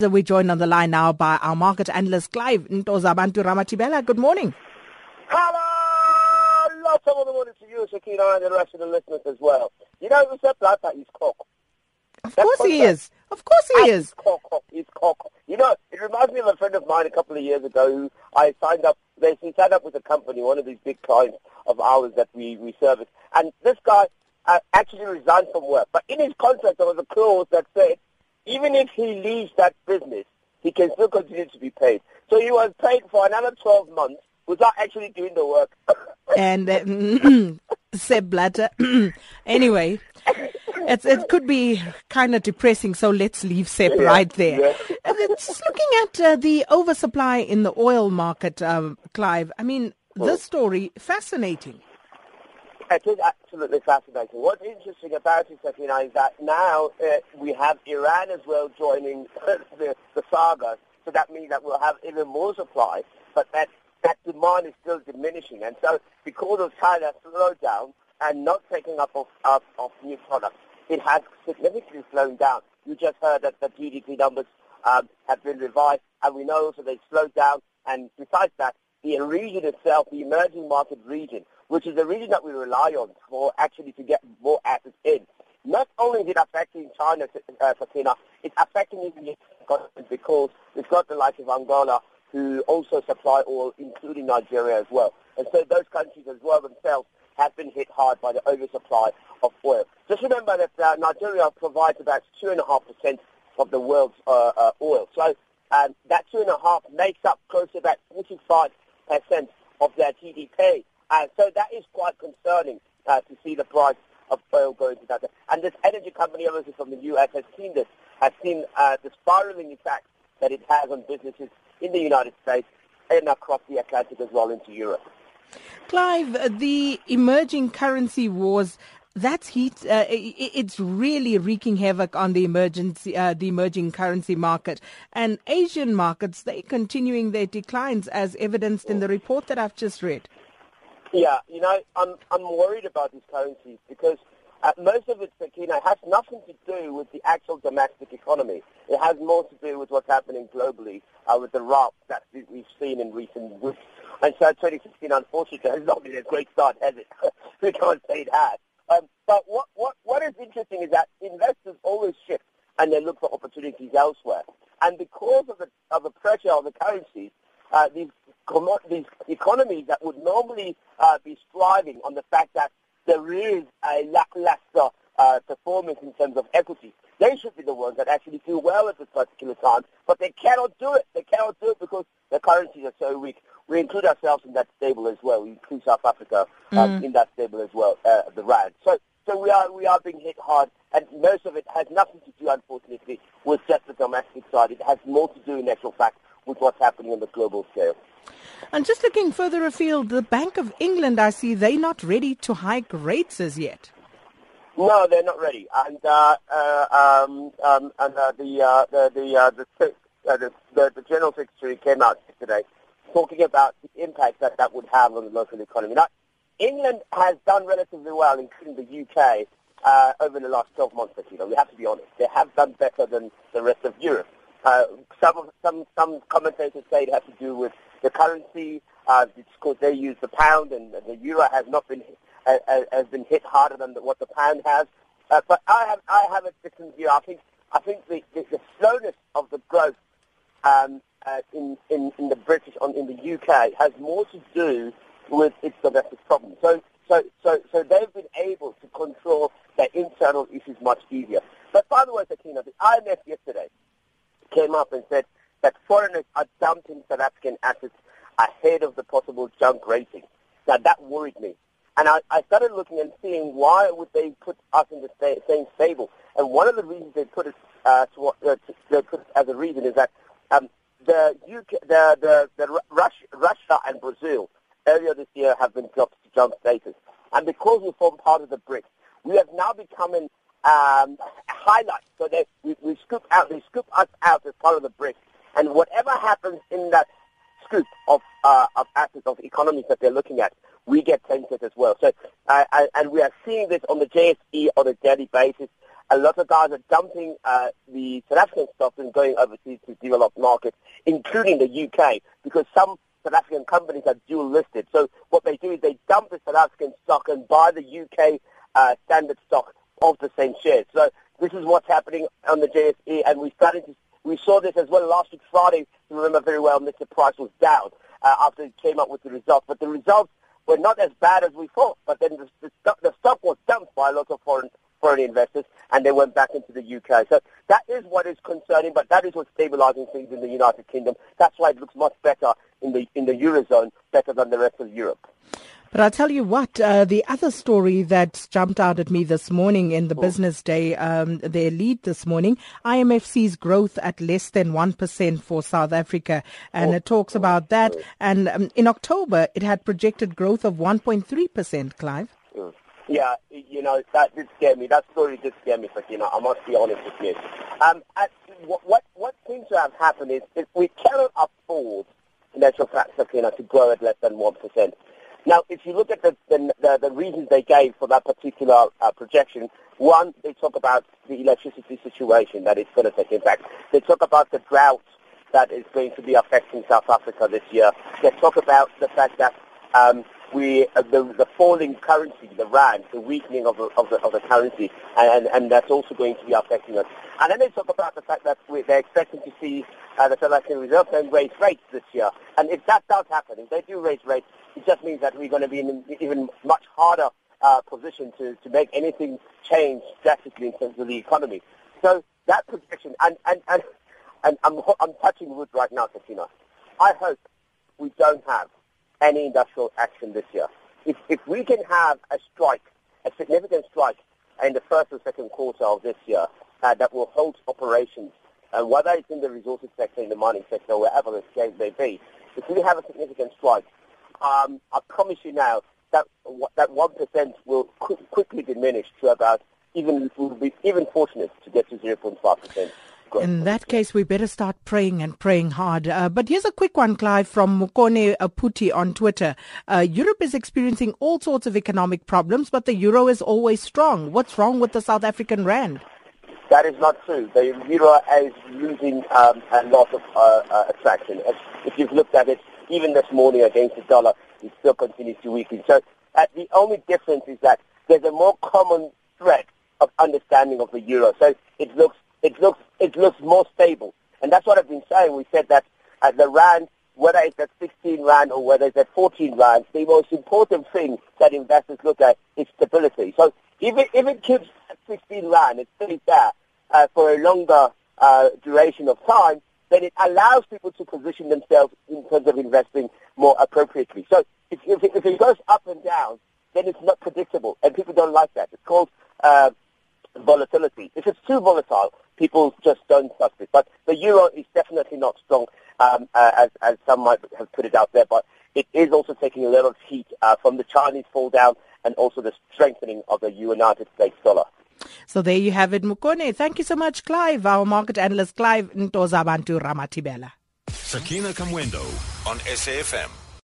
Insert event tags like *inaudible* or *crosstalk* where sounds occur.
We're joined on the line now by our market analyst, Clive Ntozabantu Ramatibela. Good morning. Hello! Lots of good morning to you, Sakina, and the rest of the listeners as well. You know, we said Blatter is cock. Of course he is. Of course he is. Cock, he's cock. You know, it reminds me of a friend of mine a couple of years ago who I signed up, they signed up with a company, one of these big clients of ours that we, we service. And this guy uh, actually resigned from work. But in his contract, there was a clause that said even if he leaves that business, he can still continue to be paid. So he was paid for another 12 months without actually doing the work. *coughs* and uh, *coughs* Sepp Blatter. *coughs* anyway, it's, it could be kind of depressing, so let's leave Sepp yeah, right there. Yeah. Just looking at uh, the oversupply in the oil market, um, Clive, I mean, this story, fascinating. It is absolutely fascinating. What's interesting about it, Sakina, is that now uh, we have Iran as well joining *laughs* the, the saga. So that means that we'll have even more supply, but that, that demand is still diminishing. And so because of China's slowdown and not taking up of, of, of new products, it has significantly slowed down. You just heard that the GDP numbers um, have been revised, and we know also they slowed down. And besides that, the region itself, the emerging market region, which is the region that we rely on for actually to get more assets in. Not only is it affecting China, uh, Sakina, it's affecting India because we've got the likes of Angola who also supply oil, including Nigeria as well. And so those countries as well themselves have been hit hard by the oversupply of oil. Just remember that uh, Nigeria provides about 2.5% of the world's uh, uh, oil. So um, that 2.5 makes up close to about 45% of their GDP. And so that is quite concerning uh, to see the price of oil going to that. And this energy company, obviously from the U.S., has seen this, has seen uh, the spiraling effect that it has on businesses in the United States and across the Atlantic as well into Europe. Clive, the emerging currency wars that's heat. Uh, it's really wreaking havoc on the emergency, uh, the emerging currency market, and Asian markets. They're continuing their declines, as evidenced in the report that I've just read. Yeah, you know, I'm I'm worried about these currencies because uh, most of it, Sakina, has nothing to do with the actual domestic economy. It has more to do with what's happening globally uh, with the rout that we've seen in recent weeks. And so 2016, unfortunately, *laughs* has not been a great start, has it? *laughs* we can't say it has. But what, what, what is interesting is that investors always shift and they look for opportunities elsewhere. And because of the, of the pressure on the currencies, uh, these these economies that would normally uh, be striving on the fact that there is a lackluster uh, performance in terms of equity. They should be the ones that actually do well at this particular time, but they cannot do it. They cannot do it because the currencies are so weak. We include ourselves in that stable as well. We include South Africa um, mm. in that stable as well, uh, the rand. So we are we are being hit hard, and most of it has nothing to do, unfortunately, with just the domestic side. It has more to do, in actual fact, with what's happening on the global scale. And just looking further afield, the Bank of England, I see they're not ready to hike rates as yet. No, they're not ready. And uh, uh, um, um, and uh, the, uh, the the uh, the, uh, the, the the general secretary came out today talking about the impact that that would have on the local economy. Now, England has done relatively well, including the UK, uh, over the last 12 months. You know, we have to be honest; they have done better than the rest of Europe. Uh, some some some commentators say it has to do with the currency, uh, because they use the pound and the euro has not been has been hit harder than what the pound has. Uh, but I have I have a different view. I think I think the, the, the slowness of the growth um, uh, in, in in the British on in the UK has more to do with its domestic problems. So so so so they've been able to control their internal issues much easier. But by the way, Sakina, the IMF yesterday came up and said that foreigners are dumping South African assets ahead of the possible junk rating. Now that worried me. And I, I started looking and seeing why would they put us in the same stable. And one of the reasons they put it, uh, to, uh, to, they put it as a reason is that um, the, UK, the, the, the Russia, Russia and Brazil earlier this year have been dropped to junk status. And because we form part of the BRICS, we have now become an um, highlight. So they, we, we scoop out, they scoop us out as part of the BRICS. And whatever happens in that scoop of, uh, of assets, of economies that they're looking at, we get tainted as well. So, uh, and we are seeing this on the JSE on a daily basis. a lot of guys are dumping uh, the South African stocks and going overseas to developed markets, including the UK, because some South African companies are dual listed. So what they do is they dump the South African stock and buy the UK uh, standard stock of the same shares. So this is what's happening on the JSE, and we started to we saw this as well last week Friday. You remember very well, Mr. Price was down uh, after he came up with the results, but the results were not as bad as we thought. But then the, the, stock, the stock was dumped by a lot of foreign foreign investors, and they went back into the UK. So that is what is concerning, but that is what's stabilizing things in the United Kingdom. That's why it looks much better in the in the eurozone, better than the rest of Europe. But I'll tell you what, uh, the other story that jumped out at me this morning in the oh. business day, um, their lead this morning, IMF sees growth at less than 1% for South Africa. And oh. it talks about that. And um, in October, it had projected growth of 1.3%, Clive. Yeah, you know, that did scare me. That story did scare me, Sakina. I must be honest with you. Um, what, what, what seems to have happened is, is we cannot afford, in actual fact, Sakina, to grow at less than 1%. Now, if you look at the, the, the, the reasons they gave for that particular uh, projection, one, they talk about the electricity situation that is going to take impact. They talk about the drought that is going to be affecting South Africa this year. They talk about the fact that um, we uh, the, the falling currency, the rand, the weakening of the, of the, of the currency, and, and that's also going to be affecting us. And then they talk about the fact that we, they're expecting to see uh, the African Reserve Bank raise rates this year. And if that does happen, if they do raise rates, it just means that we're going to be in an even much harder uh, position to, to make anything change drastically in terms of the economy. So that projection, and, and, and, and I'm, I'm touching wood right now, Sakina. I hope we don't have any industrial action this year. If, if we can have a strike, a significant strike in the first or second quarter of this year uh, that will halt operations, uh, whether it's in the resources sector, in the mining sector, wherever the case may be, if we have a significant strike, um, I promise you now that that one percent will qu- quickly diminish to about even will be even fortunate to get to zero point five percent. In that case, we better start praying and praying hard. Uh, but here's a quick one, Clive, from Mukone Aputi on Twitter. Uh, Europe is experiencing all sorts of economic problems, but the euro is always strong. What's wrong with the South African rand? That is not true. The euro is losing um, a lot of uh, uh attraction. If you've looked at it, even this morning against the dollar, it still continues to weaken. So uh, the only difference is that there's a more common thread of understanding of the euro. So it looks it looks it looks more stable. And that's what I've been saying. We said that at the rand, whether it's at 16 rand or whether it's at 14 rand, the most important thing that investors look at is stability. So if it, if it keeps at 16 rand, it stays there uh, for a longer uh, duration of time, then it allows people to position themselves in terms of investing more appropriately. So if, if, it, if it goes up and down, then it's not predictable, and people don't like that. It's called uh, volatility. If it's too volatile, people just don't trust it. But the euro is definitely not strong, um, uh, as, as some might have put it out there, but it is also taking a lot of heat uh, from the Chinese fall down and also the strengthening of the United States dollar. So there you have it, Mukone. Thank you so much, Clive, our market analyst, Clive Ntozabantu Ramatibela. Sakina Kamwendo on SAFM.